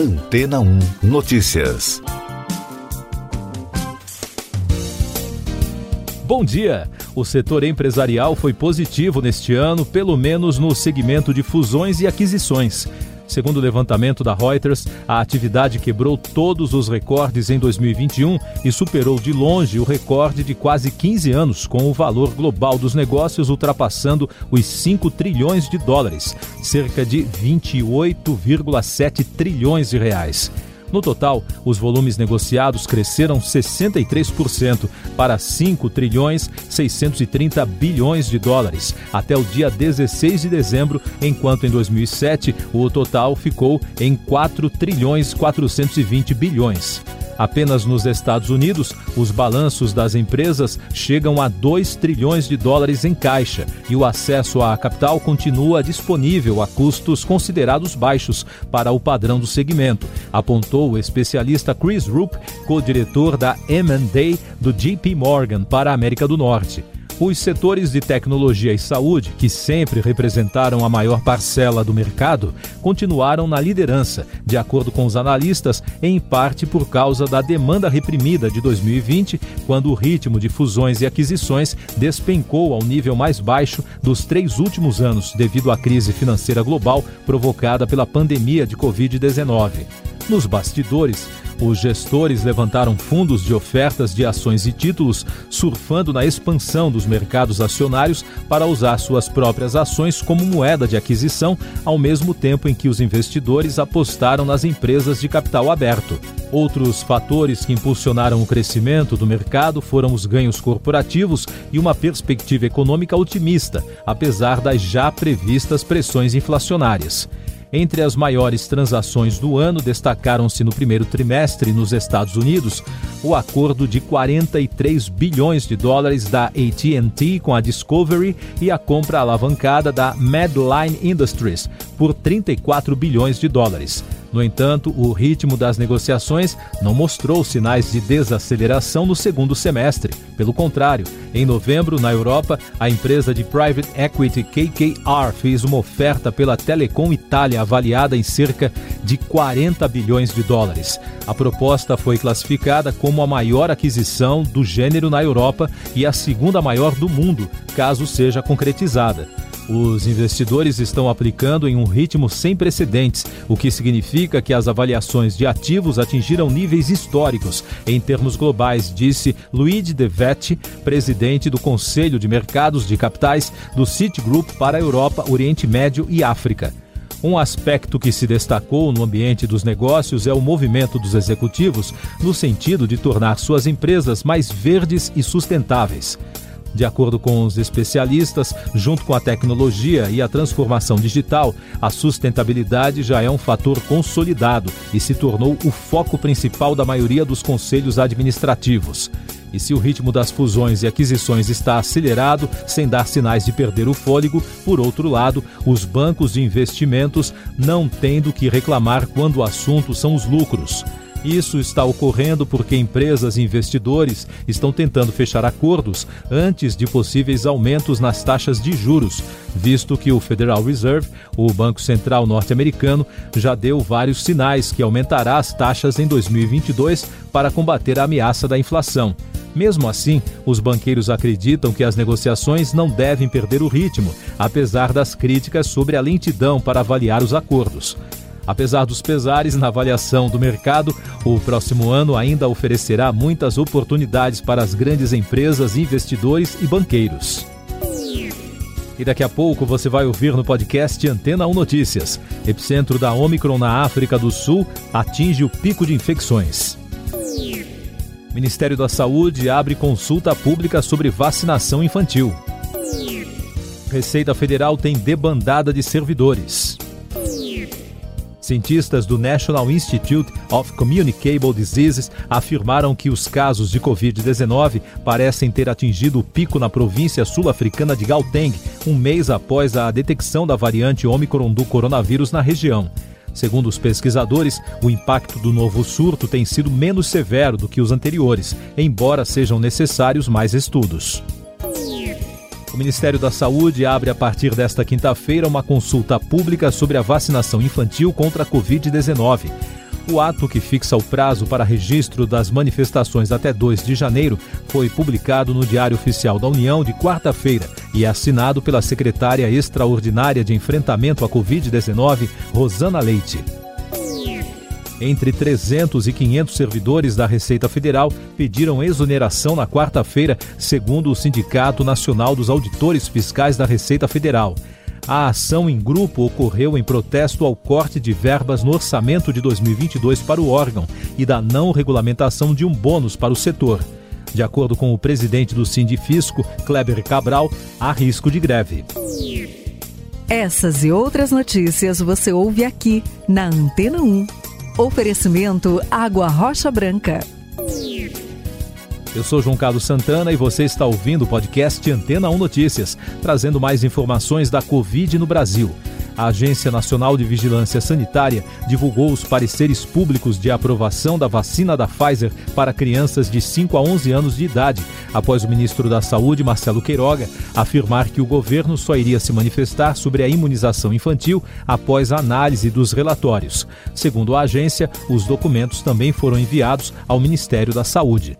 Antena 1 Notícias. Bom dia! O setor empresarial foi positivo neste ano, pelo menos no segmento de fusões e aquisições. Segundo o levantamento da Reuters, a atividade quebrou todos os recordes em 2021 e superou de longe o recorde de quase 15 anos, com o valor global dos negócios ultrapassando os 5 trilhões de dólares, cerca de 28,7 trilhões de reais. No total, os volumes negociados cresceram 63% para 5 trilhões 630 bilhões de dólares até o dia 16 de dezembro, enquanto em 2007 o total ficou em 4 trilhões 420 bilhões. Apenas nos Estados Unidos, os balanços das empresas chegam a 2 trilhões de dólares em caixa e o acesso à capital continua disponível a custos considerados baixos para o padrão do segmento, apontou o especialista Chris Roop, co-diretor da M&A do JP Morgan para a América do Norte. Os setores de tecnologia e saúde, que sempre representaram a maior parcela do mercado, continuaram na liderança, de acordo com os analistas, em parte por causa da demanda reprimida de 2020, quando o ritmo de fusões e aquisições despencou ao nível mais baixo dos três últimos anos devido à crise financeira global provocada pela pandemia de Covid-19. Nos bastidores, os gestores levantaram fundos de ofertas de ações e títulos, surfando na expansão dos mercados acionários para usar suas próprias ações como moeda de aquisição, ao mesmo tempo em que os investidores apostaram nas empresas de capital aberto. Outros fatores que impulsionaram o crescimento do mercado foram os ganhos corporativos e uma perspectiva econômica otimista, apesar das já previstas pressões inflacionárias. Entre as maiores transações do ano, destacaram-se no primeiro trimestre nos Estados Unidos o acordo de 43 bilhões de dólares da AT&T com a Discovery e a compra alavancada da Medline Industries por 34 bilhões de dólares. No entanto, o ritmo das negociações não mostrou sinais de desaceleração no segundo semestre. Pelo contrário, em novembro, na Europa, a empresa de private equity KKR fez uma oferta pela Telecom Itália avaliada em cerca de 40 bilhões de dólares. A proposta foi classificada como a maior aquisição do gênero na Europa e a segunda maior do mundo, caso seja concretizada. Os investidores estão aplicando em um ritmo sem precedentes, o que significa que as avaliações de ativos atingiram níveis históricos em termos globais, disse Luigi De Vetti, presidente do Conselho de Mercados de Capitais do Citigroup para a Europa, Oriente Médio e África. Um aspecto que se destacou no ambiente dos negócios é o movimento dos executivos no sentido de tornar suas empresas mais verdes e sustentáveis. De acordo com os especialistas, junto com a tecnologia e a transformação digital, a sustentabilidade já é um fator consolidado e se tornou o foco principal da maioria dos conselhos administrativos. E se o ritmo das fusões e aquisições está acelerado, sem dar sinais de perder o fôlego, por outro lado, os bancos de investimentos não têm do que reclamar quando o assunto são os lucros. Isso está ocorrendo porque empresas e investidores estão tentando fechar acordos antes de possíveis aumentos nas taxas de juros, visto que o Federal Reserve, o Banco Central norte-americano, já deu vários sinais que aumentará as taxas em 2022 para combater a ameaça da inflação. Mesmo assim, os banqueiros acreditam que as negociações não devem perder o ritmo, apesar das críticas sobre a lentidão para avaliar os acordos. Apesar dos pesares na avaliação do mercado, o próximo ano ainda oferecerá muitas oportunidades para as grandes empresas, investidores e banqueiros. E daqui a pouco você vai ouvir no podcast Antena 1 Notícias. Epicentro da Omicron na África do Sul atinge o pico de infecções. Ministério da Saúde abre consulta pública sobre vacinação infantil. Receita Federal tem debandada de servidores. Cientistas do National Institute of Communicable Diseases afirmaram que os casos de Covid-19 parecem ter atingido o pico na província sul-africana de Gauteng, um mês após a detecção da variante Omicron do coronavírus na região. Segundo os pesquisadores, o impacto do novo surto tem sido menos severo do que os anteriores, embora sejam necessários mais estudos. Ministério da Saúde abre a partir desta quinta-feira uma consulta pública sobre a vacinação infantil contra a Covid-19. O ato que fixa o prazo para registro das manifestações até 2 de janeiro foi publicado no Diário Oficial da União de quarta-feira e é assinado pela secretária extraordinária de enfrentamento à Covid-19, Rosana Leite. Entre 300 e 500 servidores da Receita Federal pediram exoneração na quarta-feira, segundo o Sindicato Nacional dos Auditores Fiscais da Receita Federal. A ação em grupo ocorreu em protesto ao corte de verbas no orçamento de 2022 para o órgão e da não regulamentação de um bônus para o setor. De acordo com o presidente do Sindifisco, Kleber Cabral, há risco de greve. Essas e outras notícias você ouve aqui na Antena 1. Oferecimento Água Rocha Branca. Eu sou João Carlos Santana e você está ouvindo o podcast Antena 1 Notícias, trazendo mais informações da Covid no Brasil. A Agência Nacional de Vigilância Sanitária divulgou os pareceres públicos de aprovação da vacina da Pfizer para crianças de 5 a 11 anos de idade, após o ministro da Saúde, Marcelo Queiroga, afirmar que o governo só iria se manifestar sobre a imunização infantil após a análise dos relatórios. Segundo a agência, os documentos também foram enviados ao Ministério da Saúde.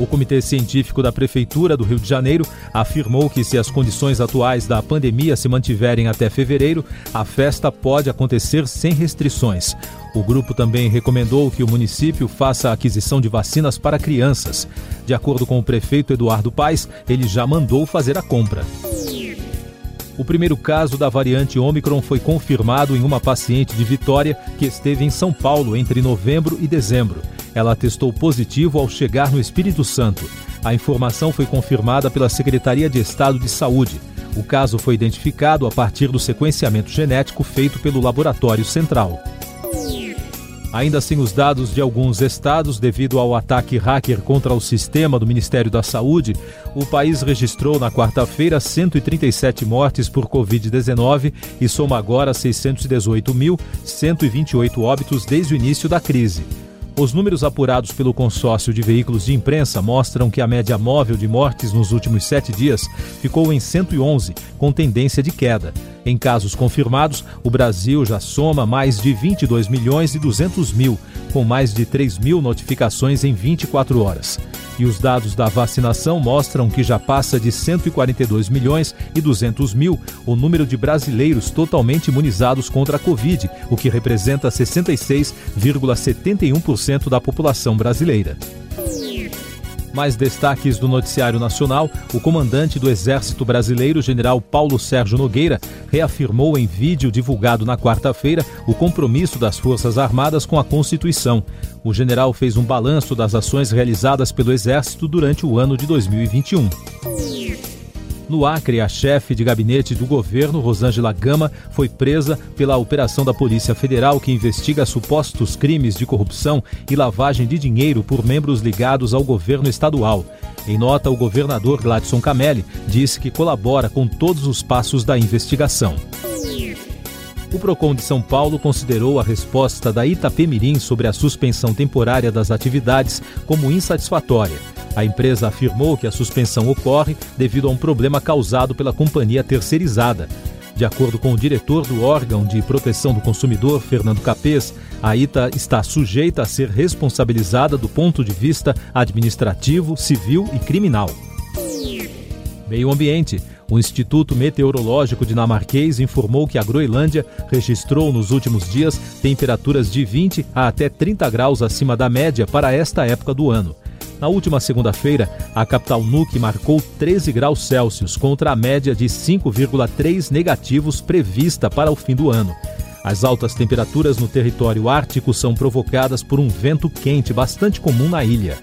O Comitê Científico da Prefeitura do Rio de Janeiro afirmou que, se as condições atuais da pandemia se mantiverem até fevereiro, a festa pode acontecer sem restrições. O grupo também recomendou que o município faça a aquisição de vacinas para crianças. De acordo com o prefeito Eduardo Paes, ele já mandou fazer a compra. O primeiro caso da variante Omicron foi confirmado em uma paciente de Vitória que esteve em São Paulo entre novembro e dezembro. Ela testou positivo ao chegar no Espírito Santo. A informação foi confirmada pela Secretaria de Estado de Saúde. O caso foi identificado a partir do sequenciamento genético feito pelo Laboratório Central. Ainda sem os dados de alguns estados, devido ao ataque hacker contra o sistema do Ministério da Saúde, o país registrou na quarta-feira 137 mortes por Covid-19 e soma agora 618.128 óbitos desde o início da crise. Os números apurados pelo consórcio de veículos de imprensa mostram que a média móvel de mortes nos últimos sete dias ficou em 111, com tendência de queda. Em casos confirmados, o Brasil já soma mais de 22 milhões e 200 mil, com mais de 3 mil notificações em 24 horas. E os dados da vacinação mostram que já passa de 142 milhões e 200 mil o número de brasileiros totalmente imunizados contra a Covid, o que representa 66,71% da população brasileira. Mais destaques do Noticiário Nacional: o comandante do Exército Brasileiro, general Paulo Sérgio Nogueira, reafirmou em vídeo divulgado na quarta-feira o compromisso das Forças Armadas com a Constituição. O general fez um balanço das ações realizadas pelo Exército durante o ano de 2021. No Acre, a chefe de gabinete do governo, Rosângela Gama, foi presa pela operação da Polícia Federal que investiga supostos crimes de corrupção e lavagem de dinheiro por membros ligados ao governo estadual. Em nota, o governador Gladson Camelli disse que colabora com todos os passos da investigação. O Procon de São Paulo considerou a resposta da Itapemirim sobre a suspensão temporária das atividades como insatisfatória. A empresa afirmou que a suspensão ocorre devido a um problema causado pela companhia terceirizada. De acordo com o diretor do órgão de proteção do consumidor, Fernando Capês, a ITA está sujeita a ser responsabilizada do ponto de vista administrativo, civil e criminal. Meio Ambiente. O Instituto Meteorológico Dinamarquês informou que a Groenlândia registrou nos últimos dias temperaturas de 20 a até 30 graus acima da média para esta época do ano. Na última segunda-feira, a capital Nuuk marcou 13 graus Celsius contra a média de 5,3 negativos prevista para o fim do ano. As altas temperaturas no território ártico são provocadas por um vento quente bastante comum na ilha.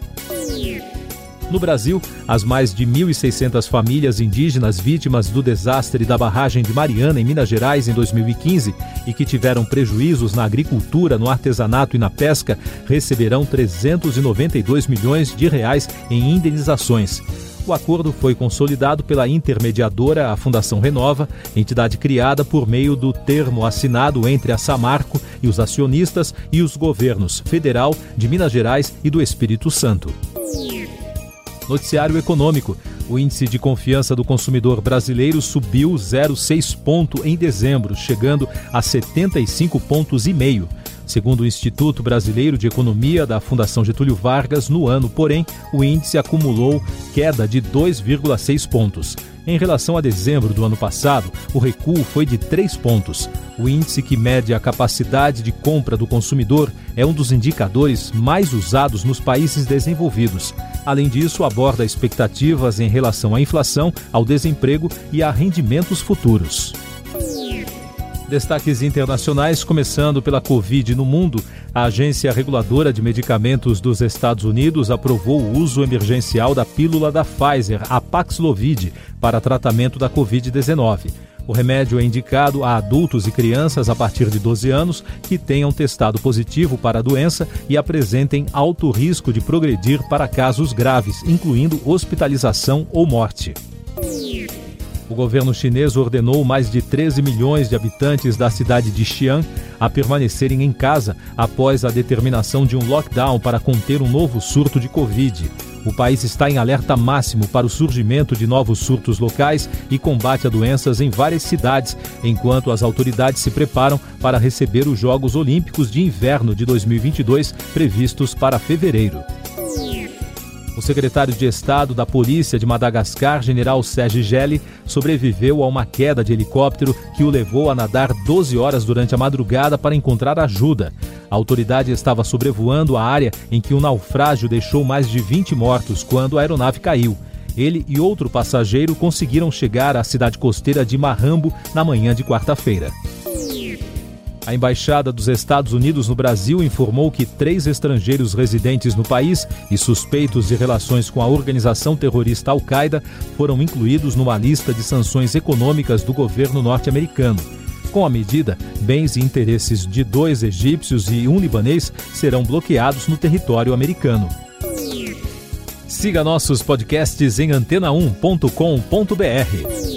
No Brasil, as mais de 1.600 famílias indígenas vítimas do desastre da barragem de Mariana, em Minas Gerais, em 2015, e que tiveram prejuízos na agricultura, no artesanato e na pesca, receberão 392 milhões de reais em indenizações. O acordo foi consolidado pela intermediadora, a Fundação Renova, entidade criada por meio do termo assinado entre a Samarco e os acionistas e os governos federal, de Minas Gerais e do Espírito Santo. Noticiário Econômico. O índice de confiança do consumidor brasileiro subiu 0,6 ponto em dezembro, chegando a 75 pontos e meio. Segundo o Instituto Brasileiro de Economia da Fundação Getúlio Vargas, no ano, porém, o índice acumulou queda de 2,6 pontos. Em relação a dezembro do ano passado, o recuo foi de 3 pontos. O índice que mede a capacidade de compra do consumidor é um dos indicadores mais usados nos países desenvolvidos. Além disso, aborda expectativas em relação à inflação, ao desemprego e a rendimentos futuros. Destaques internacionais, começando pela Covid no mundo. A Agência Reguladora de Medicamentos dos Estados Unidos aprovou o uso emergencial da pílula da Pfizer, a Paxlovid, para tratamento da Covid-19. O remédio é indicado a adultos e crianças a partir de 12 anos que tenham testado positivo para a doença e apresentem alto risco de progredir para casos graves, incluindo hospitalização ou morte. O governo chinês ordenou mais de 13 milhões de habitantes da cidade de Xi'an a permanecerem em casa após a determinação de um lockdown para conter um novo surto de Covid. O país está em alerta máximo para o surgimento de novos surtos locais e combate a doenças em várias cidades, enquanto as autoridades se preparam para receber os Jogos Olímpicos de Inverno de 2022, previstos para fevereiro. O secretário de Estado da Polícia de Madagascar, general Sérgio Gelli, sobreviveu a uma queda de helicóptero que o levou a nadar 12 horas durante a madrugada para encontrar ajuda. A autoridade estava sobrevoando a área em que o naufrágio deixou mais de 20 mortos quando a aeronave caiu. Ele e outro passageiro conseguiram chegar à cidade costeira de Marrambo na manhã de quarta-feira. A Embaixada dos Estados Unidos no Brasil informou que três estrangeiros residentes no país e suspeitos de relações com a organização terrorista Al-Qaeda foram incluídos numa lista de sanções econômicas do governo norte-americano. Com a medida, bens e interesses de dois egípcios e um libanês serão bloqueados no território americano. Siga nossos podcasts em antena1.com.br.